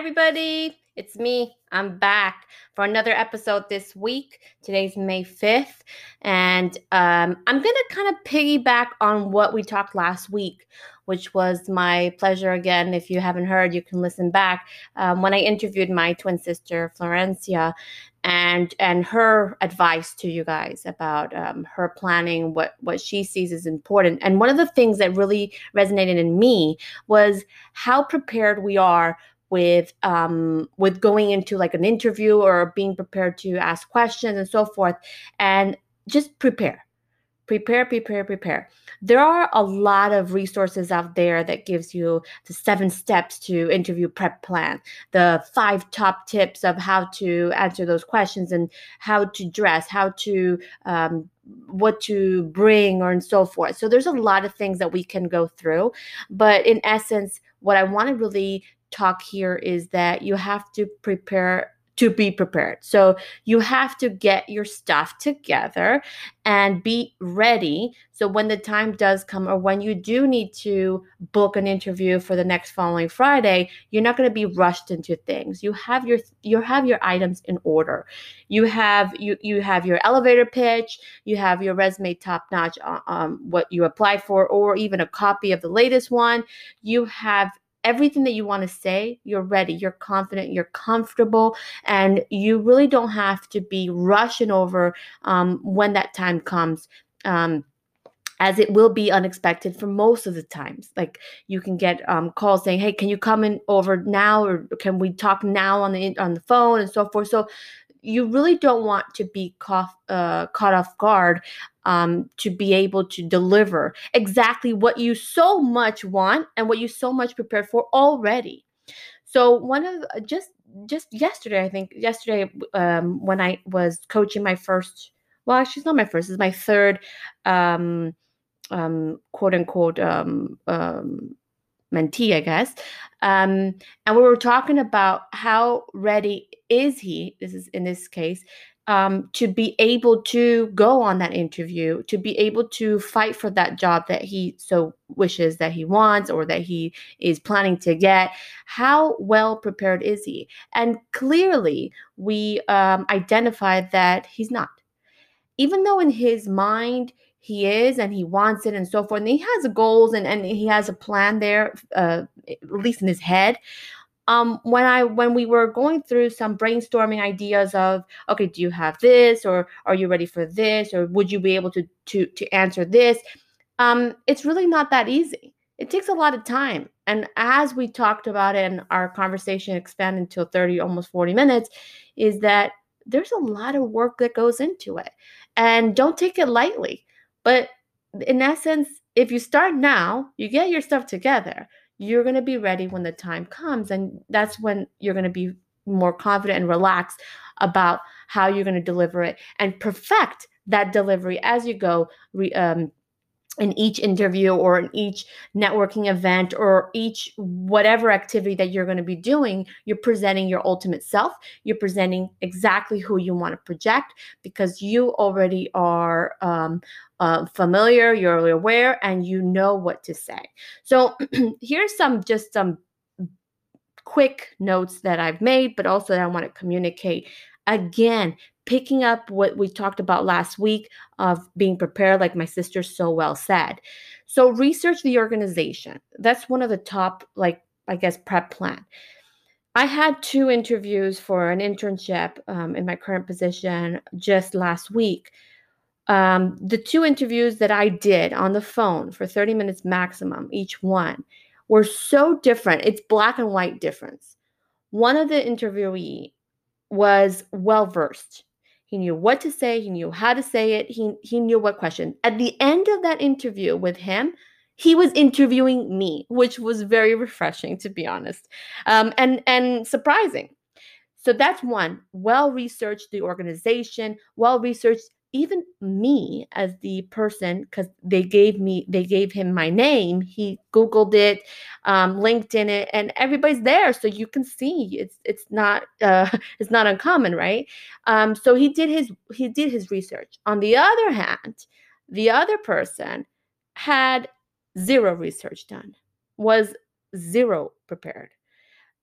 everybody. It's me. I'm back for another episode this week. Today's May 5th, and um, I'm going to kind of piggyback on what we talked last week, which was my pleasure again. If you haven't heard, you can listen back um, when I interviewed my twin sister, Florencia, and and her advice to you guys about um, her planning what what she sees as important and one of the things that really resonated in me was how prepared we are with um, with going into like an interview or being prepared to ask questions and so forth and just prepare. Prepare prepare prepare. There are a lot of resources out there that gives you the seven steps to interview prep plan the five top tips of how to answer those questions and how to dress how to um, what to bring or and so forth. So there's a lot of things that we can go through but in essence what i want to really talk here is that you have to prepare to be prepared. So you have to get your stuff together and be ready. So when the time does come, or when you do need to book an interview for the next following Friday, you're not going to be rushed into things. You have your you have your items in order. You have you you have your elevator pitch. You have your resume top notch. Uh, um, what you applied for, or even a copy of the latest one. You have everything that you want to say, you're ready, you're confident, you're comfortable, and you really don't have to be rushing over um, when that time comes. Um, as it will be unexpected for most of the times. Like you can get um, calls saying, "Hey, can you come in over now, or can we talk now on the on the phone and so forth." So you really don't want to be caught, uh, caught off guard um, to be able to deliver exactly what you so much want and what you so much prepared for already. So one of uh, just just yesterday, I think yesterday um, when I was coaching my first, well, actually, it's not my first, it's my third, um, um, quote unquote, um, um, mentee, I guess. Um, and we were talking about how ready is he, this is in this case, um, to be able to go on that interview, to be able to fight for that job that he so wishes that he wants or that he is planning to get. How well prepared is he? And clearly, we um, identified that he's not. Even though in his mind, he is and he wants it and so forth and he has goals and, and he has a plan there uh, at least in his head um, when I when we were going through some brainstorming ideas of okay, do you have this or are you ready for this or would you be able to to to answer this? Um, it's really not that easy. It takes a lot of time. And as we talked about and our conversation expanded until 30, almost 40 minutes, is that there's a lot of work that goes into it. And don't take it lightly. But in essence, if you start now, you get your stuff together you're going to be ready when the time comes and that's when you're going to be more confident and relaxed about how you're going to deliver it and perfect that delivery as you go re, um, in each interview or in each networking event or each whatever activity that you're going to be doing, you're presenting your ultimate self. You're presenting exactly who you want to project because you already are um, uh, familiar, you're aware, and you know what to say. So here's some just some quick notes that I've made, but also that I want to communicate. Again, picking up what we talked about last week of being prepared, like my sister so well said. So, research the organization. That's one of the top, like, I guess, prep plan. I had two interviews for an internship um, in my current position just last week. Um, the two interviews that I did on the phone for 30 minutes maximum, each one, were so different. It's black and white difference. One of the interviewee was well versed he knew what to say, he knew how to say it, he, he knew what question. At the end of that interview with him, he was interviewing me, which was very refreshing, to be honest, um, and and surprising. So that's one. Well researched the organization, well researched even me as the person because they gave me they gave him my name he googled it um, linkedin it and everybody's there so you can see. It's it's not uh, it's not uncommon right? Um, so he did his he did his research. On the other hand the other person had zero research done was zero prepared.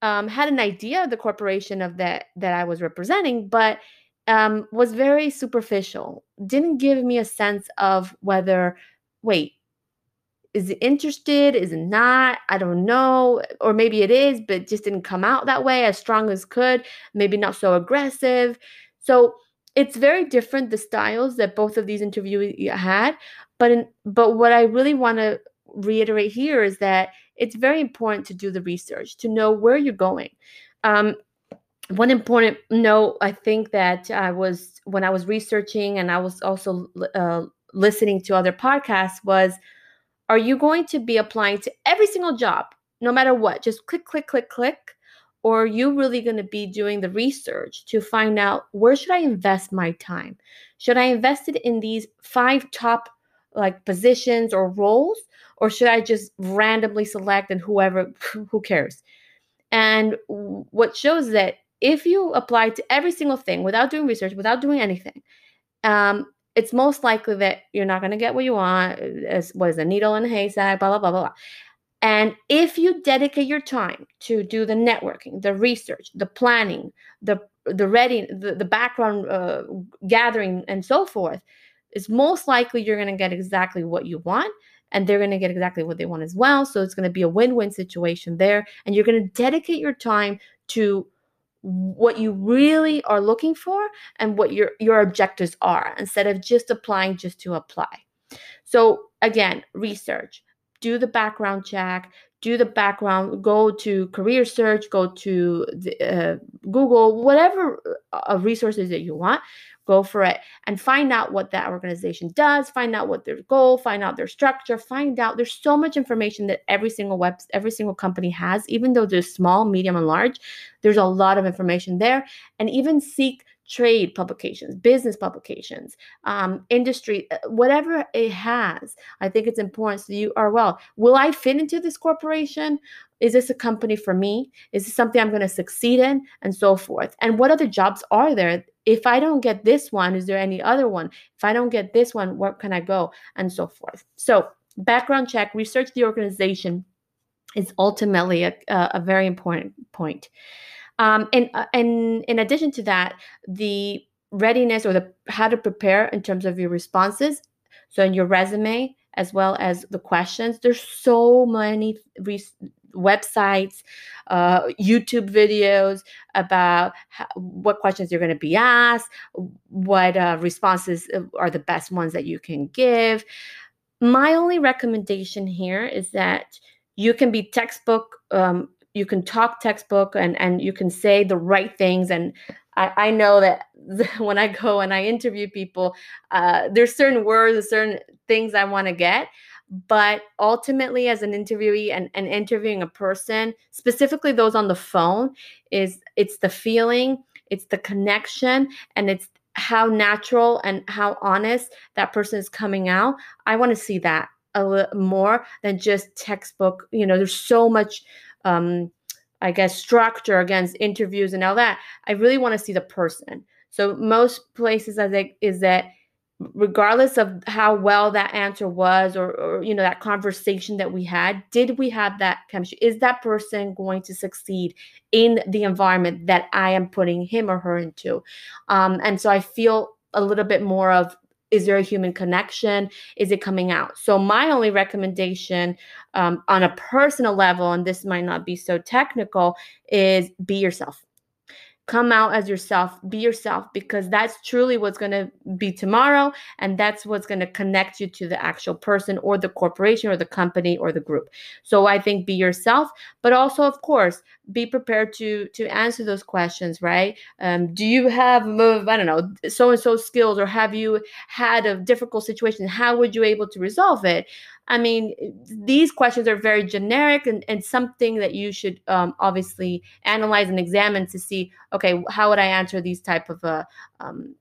Um, had an idea of the corporation of that that I was representing, but um, was very superficial. Didn't give me a sense of whether, wait, is it interested? Is it not? I don't know. Or maybe it is, but just didn't come out that way as strong as could. Maybe not so aggressive. So it's very different the styles that both of these interviewees had. But in, but what I really want to reiterate here is that it's very important to do the research to know where you're going. Um, one important note I think that I was when I was researching and I was also uh, listening to other podcasts was are you going to be applying to every single job, no matter what? Just click, click, click, click. Or are you really going to be doing the research to find out where should I invest my time? Should I invest it in these five top like positions or roles? Or should I just randomly select and whoever, who cares? And what shows that if you apply to every single thing without doing research, without doing anything, um, it's most likely that you're not going to get what you want. As what is a needle in a haystack, blah, blah, blah, blah, blah. And if you dedicate your time to do the networking, the research, the planning, the the ready, the, the background uh, gathering, and so forth, it's most likely you're going to get exactly what you want, and they're going to get exactly what they want as well. So it's going to be a win-win situation there, and you're going to dedicate your time to what you really are looking for and what your your objectives are instead of just applying just to apply. So again, research, do the background check, do the background, go to career search, go to the, uh, Google, whatever uh, resources that you want, go for it and find out what that organization does find out what their goal find out their structure find out there's so much information that every single web every single company has even though they're small medium and large there's a lot of information there. And even seek trade publications, business publications, um, industry, uh, whatever it has. I think it's important so you are well. Will I fit into this corporation? Is this a company for me? Is this something I'm going to succeed in? And so forth. And what other jobs are there? If I don't get this one, is there any other one? If I don't get this one, where can I go? And so forth. So, background check, research the organization is ultimately a, a very important point. Um, and uh, and in addition to that, the readiness or the how to prepare in terms of your responses. So in your resume as well as the questions, there's so many websites, uh, YouTube videos about how, what questions you're going to be asked, what uh, responses uh, are the best ones that you can give. My only recommendation here is that you can be textbook um, you can talk textbook and and you can say the right things and I, I know that when I go and I interview people, uh, there's certain words, certain things I want to get. But ultimately, as an interviewee and, and interviewing a person, specifically those on the phone, is it's the feeling, it's the connection, and it's how natural and how honest that person is coming out. I want to see that a little more than just textbook. You know, there's so much um, I guess, structure against interviews and all that. I really want to see the person. So most places I think is that regardless of how well that answer was or, or you know that conversation that we had did we have that chemistry is that person going to succeed in the environment that i am putting him or her into um, and so i feel a little bit more of is there a human connection? Is it coming out? So my only recommendation um, on a personal level and this might not be so technical is be yourself come out as yourself be yourself because that's truly what's going to be tomorrow and that's what's going to connect you to the actual person or the corporation or the company or the group. So i think be yourself but also of course be prepared to to answer those questions right? Um, do you have i don't know so and so skills or have you had a difficult situation? How would you able to resolve it I mean, these questions are very generic and, and something that you should um, obviously analyze and examine to see, okay, how would I answer these type of uh, um,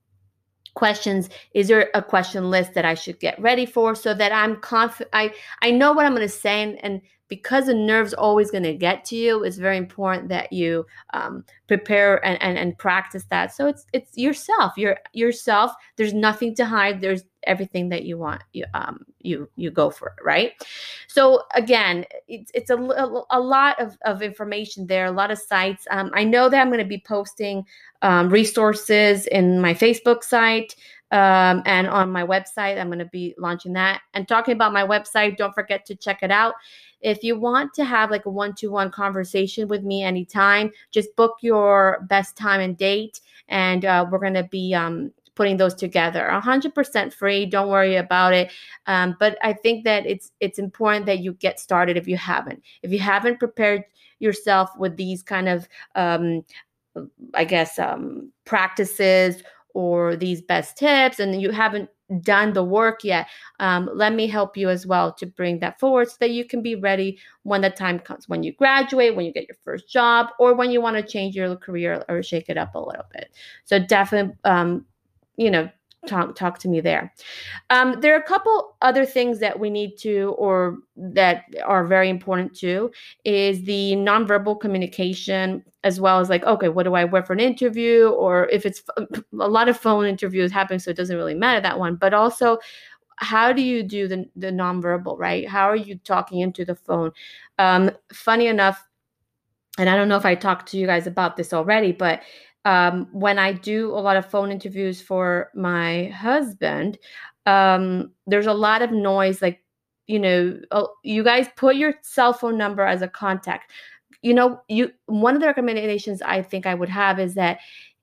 questions? Is there a question list that I should get ready for so that I'm confident? I, I know what I'm going to say and, and because the nerve's always going to get to you it's very important that you um, prepare and, and and practice that. So it's it's yourself you're yourself there's nothing to hide there's everything that you want you um you you go for it right? So again it's it's a, a lot of, of information there a lot of sites. Um, i know that i'm going to be posting um, resources in my facebook site um, and on my website i'm going to be launching that. And talking about my website don't forget to check it out if you want to have like a one-to-one conversation with me anytime just book your best time and date and uh, we're going to be um, putting those together. 100% free don't worry about it. Um, but i think that it's it's important that you get started if you haven't. If you haven't prepared yourself with these kind of um, i guess um, practices or these best tips and you haven't done the work yet um, let me help you as well to bring that forward so that you can be ready when the time comes when you graduate when you get your first job or when you want to change your career or shake it up a little bit. So definitely um, you know talk talk to me there. Um, there are a couple other things that we need to or that are very important too is the nonverbal communication as well as like okay what do i wear for an interview? Or if it's a lot of phone interviews happen so it doesn't really matter that one. But also how do you do the, the nonverbal right? How are you talking into the phone? Um, funny enough and i don't know if i talked to you guys about this already but um, when I do a lot of phone interviews for my husband, um, there's a lot of noise. Like, you know, uh, you guys put your cell phone number as a contact. You know, you one of the recommendations I think I would have is that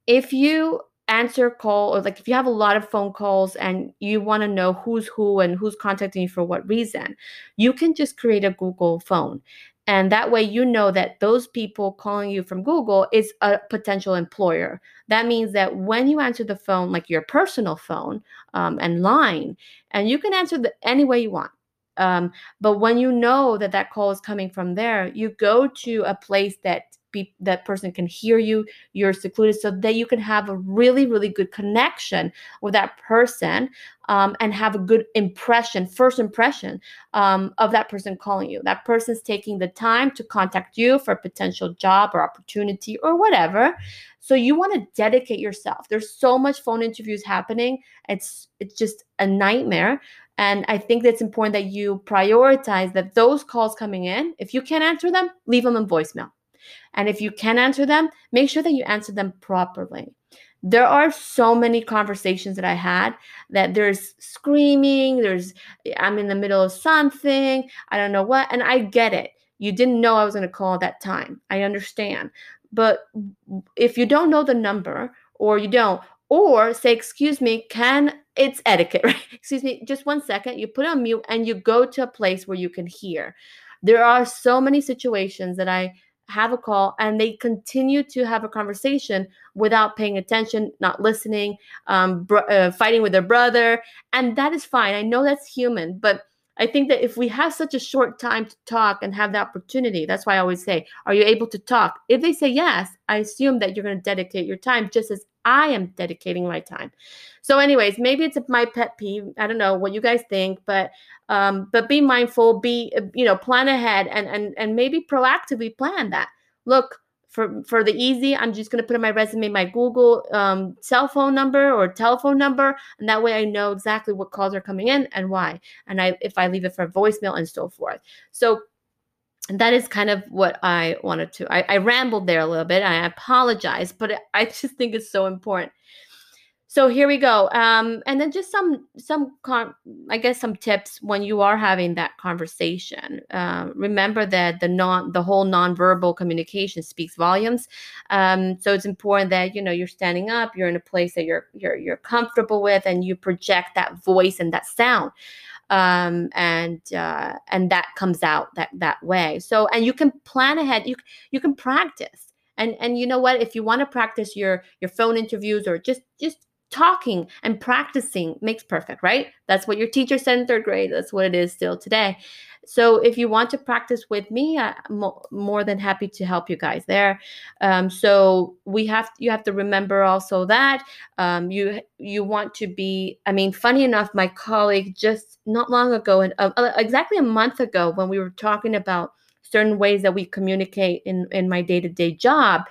if you answer call or like if you have a lot of phone calls and you want to know who's who and who's contacting you for what reason, you can just create a Google phone and that way, you know that those people calling you from Google is a potential employer. That means that when you answer the phone, like your personal phone um, and line, and you can answer the, any way you want. Um, but when you know that that call is coming from there, you go to a place that be, that person can hear you you're secluded so that you can have a really really good connection with that person um, and have a good impression first impression um, of that person calling you. That person's taking the time to contact you for a potential job or opportunity or whatever. So you want to dedicate yourself. There's so much phone interviews happening. It's it's just a nightmare. And I think that's important that you prioritize that those calls coming in, if you can't answer them, leave them in voicemail. And if you can answer them, make sure that you answer them properly. There are so many conversations that I had that there's screaming, there's I'm in the middle of something, I don't know what, and I get it. You didn't know I was going to call at that time. I understand. But if you don't know the number or you don't, or say, excuse me, can it's etiquette, right? excuse me, just one second. You put on mute and you go to a place where you can hear. There are so many situations that I have a call and they continue to have a conversation without paying attention, not listening, um, br- uh, fighting with their brother. And that is fine. I know that's human, but I think that if we have such a short time to talk and have the opportunity, that's why I always say, Are you able to talk? If they say yes, I assume that you're going to dedicate your time just as I am dedicating my time. So, anyways, maybe it's my pet peeve. I don't know what you guys think, but um, but be mindful, be you know, plan ahead and and and maybe proactively plan that. Look, for for the easy, I'm just gonna put in my resume my Google um, cell phone number or telephone number, and that way I know exactly what calls are coming in and why, and I if I leave it for voicemail and so forth. So that is kind of what I wanted to. I, I rambled there a little bit. I apologize, but I just think it's so important. So here we go. Um, and then just some some con- I guess some tips when you are having that conversation. Uh, remember that the non the whole nonverbal communication speaks volumes. Um, so it's important that you know you're standing up, you're in a place that you're you're you're comfortable with, and you project that voice and that sound um, and uh, and that comes out that that way. So and you can plan ahead. You you can practice. And and you know what? If you want to practice your your phone interviews or just just talking and practicing makes perfect, right? That's what your teacher said in third grade. That's what it is still today. So if you want to practice with me, I'm more than happy to help you guys there. Um, so we have you have to remember also that um, you you want to be. I mean, funny enough, my colleague just not long ago, and uh, uh exactly a month ago, when we were talking about certain ways that we communicate in in my day to day job,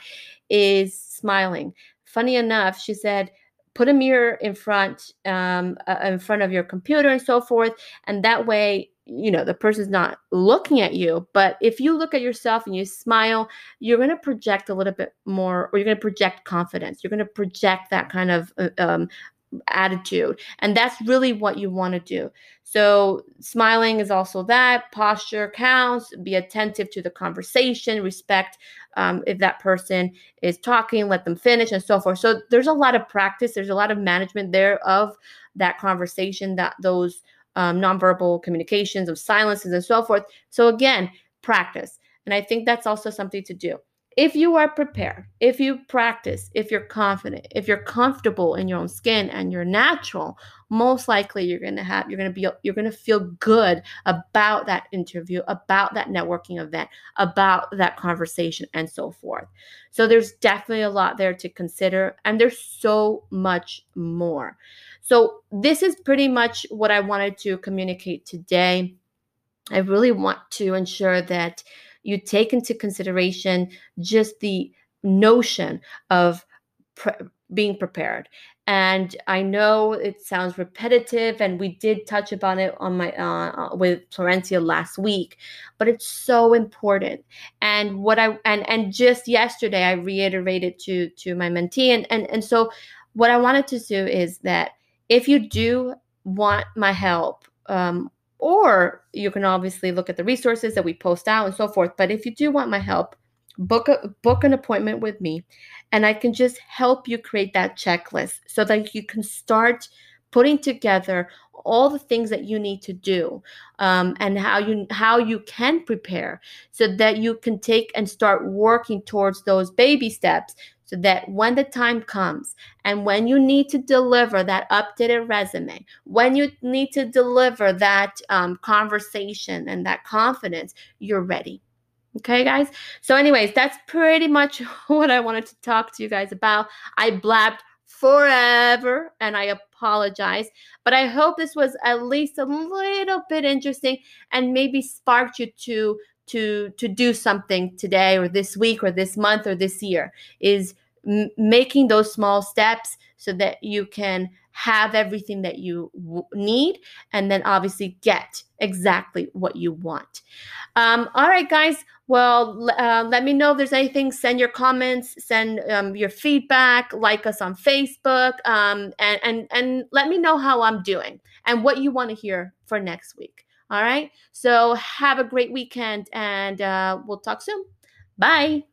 is smiling. Funny enough, she said put a mirror in front um, uh, in front of your computer and so forth and that way you know the person's not looking at you. But if you look at yourself and you smile you're going to project a little bit more or you're going to project confidence. You're going to project that kind of uh, um, attitude. And that's really what you want to do. So, smiling is also that. Posture counts. Be attentive to the conversation. Respect um, if that person is talking, let them finish, and so forth. So, there's a lot of practice. There's a lot of management there of that conversation, that those um, nonverbal communications of silences and so forth. So, again, practice. And I think that's also something to do if you are prepared, if you practice, if you're confident, if you're comfortable in your own skin and you're natural, most likely you're going to have you're going to be you're going to feel good about that interview, about that networking event, about that conversation and so forth. So there's definitely a lot there to consider and there's so much more. So this is pretty much what I wanted to communicate today. I really want to ensure that you take into consideration just the notion of pre- being prepared. And I know it sounds repetitive, and we did touch upon it on my uh, uh, with Florencia last week, but it's so important. And what I and and just yesterday I reiterated to to my mentee, and and and so what I wanted to do is that if you do want my help um, or you can obviously look at the resources that we post out and so forth. But if you do want my help, book a book an appointment with me and I can just help you create that checklist so that you can start putting together all the things that you need to do um, and how you how you can prepare so that you can take and start working towards those baby steps so that when the time comes and when you need to deliver that updated resume, when you need to deliver that um, conversation and that confidence, you're ready. Okay, guys. So, anyways, that's pretty much what I wanted to talk to you guys about. I blabbed forever and I apologize, but I hope this was at least a little bit interesting and maybe sparked you to to to do something today or this week or this month or this year is making those small steps so that you can have everything that you w- need and then obviously get exactly what you want. Um, all right, guys. Well, uh, let me know if there's anything. Send your comments, send um, your feedback, like us on Facebook, um, and and and let me know how I'm doing and what you want to hear for next week. All right. So have a great weekend, and uh, we'll talk soon. Bye.